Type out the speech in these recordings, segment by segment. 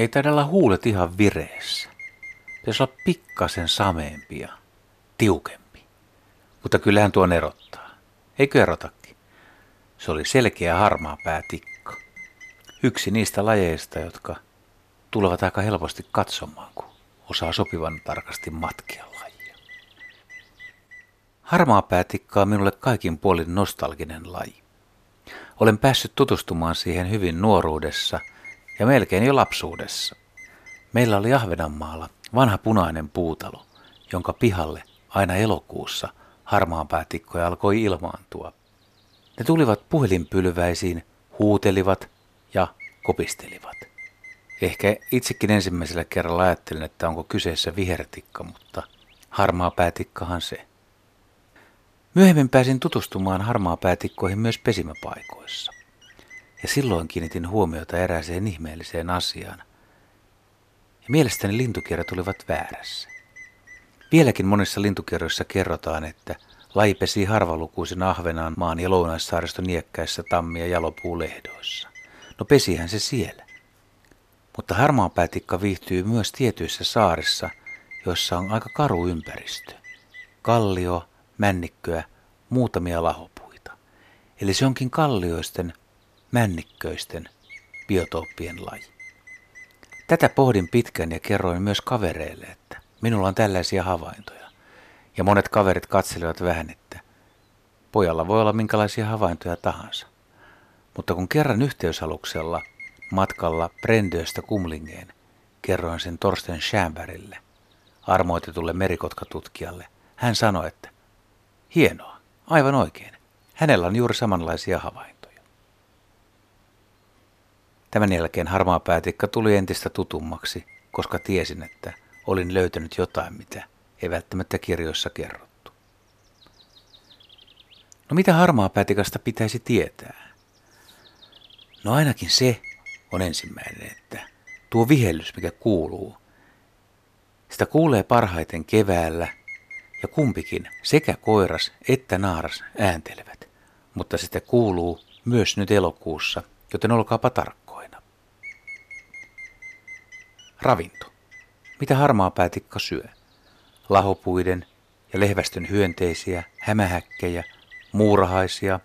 ei taida huulet ihan vireessä. Pitäisi olla pikkasen sameempi ja tiukempi. Mutta kyllähän tuon erottaa. Eikö erotakin? Se oli selkeä harmaa päätikka. Yksi niistä lajeista, jotka tulevat aika helposti katsomaan, kun osaa sopivan tarkasti matkia lajia. Harmaa päätikka on minulle kaikin puolin nostalginen laji. Olen päässyt tutustumaan siihen hyvin nuoruudessa ja melkein jo lapsuudessa. Meillä oli Ahvenanmaalla vanha punainen puutalo, jonka pihalle aina elokuussa harmaanpäätikkoja alkoi ilmaantua. Ne tulivat puhelinpylväisiin, huutelivat ja kopistelivat. Ehkä itsekin ensimmäisellä kerralla ajattelin, että onko kyseessä vihertikka, mutta harmaa päätikkahan se. Myöhemmin pääsin tutustumaan harmaapäätikkoihin myös pesimäpaikoissa. Ja silloin kiinnitin huomiota erääseen ihmeelliseen asiaan. Ja mielestäni lintukierrot olivat väärässä. Vieläkin monissa lintukierroissa kerrotaan, että laji pesi harvalukuisin Ahvenaan maan ja Lounaissaariston niekkäissä tammi- ja jalopuulehdoissa. No pesihän se siellä. Mutta harmaapäätikka viihtyy myös tietyissä saarissa, joissa on aika karu ympäristö. Kallio, männikköä, muutamia lahopuita. Eli se onkin kallioisten, männikköisten biotooppien laji. Tätä pohdin pitkän ja kerroin myös kavereille, että minulla on tällaisia havaintoja. Ja monet kaverit katselivat vähän, että pojalla voi olla minkälaisia havaintoja tahansa. Mutta kun kerran yhteysaluksella matkalla Brendöstä Kumlingeen kerroin sen Torsten Schäberille, armoitetulle merikotkatutkijalle, hän sanoi, että Hienoa, aivan oikein. Hänellä on juuri samanlaisia havaintoja. Tämän jälkeen harmaa päätikka tuli entistä tutummaksi, koska tiesin, että olin löytänyt jotain, mitä ei välttämättä kirjoissa kerrottu. No mitä harmaa päätikasta pitäisi tietää? No ainakin se on ensimmäinen, että tuo vihellys, mikä kuuluu, sitä kuulee parhaiten keväällä – ja kumpikin, sekä koiras että naaras, ääntelevät, mutta sitä kuuluu myös nyt elokuussa, joten olkaapa tarkkoina. Ravinto. Mitä harmaa päätikka syö? Lahopuiden ja lehvästön hyönteisiä, hämähäkkejä, muurahaisia.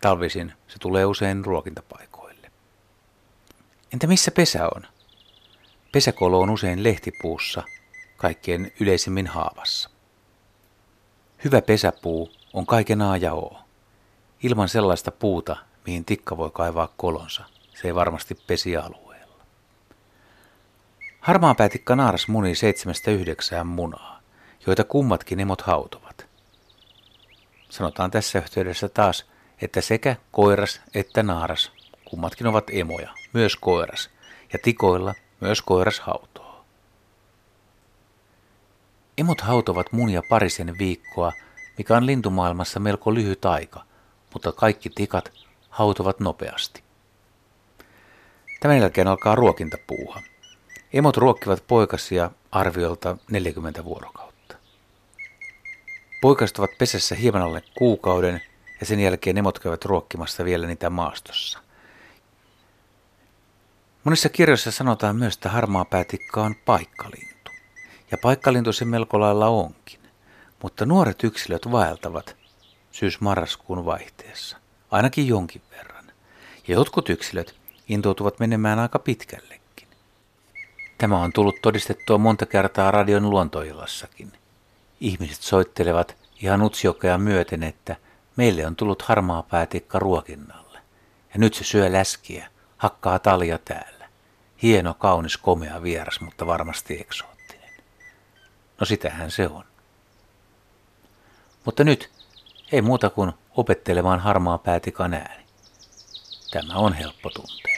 Talvisin se tulee usein ruokintapaikoille. Entä missä pesä on? Pesäkolo on usein lehtipuussa, kaikkein yleisimmin haavassa. Hyvä pesäpuu on kaiken A ja O. Ilman sellaista puuta, mihin tikka voi kaivaa kolonsa, se ei varmasti pesi alueella. Harmaapäätikka naaras muni seitsemästä yhdeksään munaa, joita kummatkin emot hautovat. Sanotaan tässä yhteydessä taas, että sekä koiras että naaras, kummatkin ovat emoja, myös koiras, ja tikoilla myös koiras hautoo. Emot hautovat munia parisen viikkoa, mikä on lintumaailmassa melko lyhyt aika, mutta kaikki tikat hautovat nopeasti. Tämän jälkeen alkaa ruokintapuuha. Emot ruokkivat poikasia arviolta 40 vuorokautta. Poikaset ovat pesässä hieman alle kuukauden ja sen jälkeen emot käyvät ruokkimassa vielä niitä maastossa. Monissa kirjoissa sanotaan myös, että harmaa päätikka on paikkalintu. Ja paikkalintu se melko lailla onkin. Mutta nuoret yksilöt vaeltavat syys-marraskuun vaihteessa, ainakin jonkin verran. Ja jotkut yksilöt intoutuvat menemään aika pitkällekin. Tämä on tullut todistettua monta kertaa radion luontoilassakin. Ihmiset soittelevat ihan utsiokea myöten, että meille on tullut harmaa päätikka ruokinnalle. Ja nyt se syö läskiä, hakkaa talia täällä. Hieno, kaunis, komea vieras, mutta varmasti ekso. No sitähän se on. Mutta nyt ei muuta kuin opettelemaan harmaa päätikan ääni. Tämä on helppo tuntea.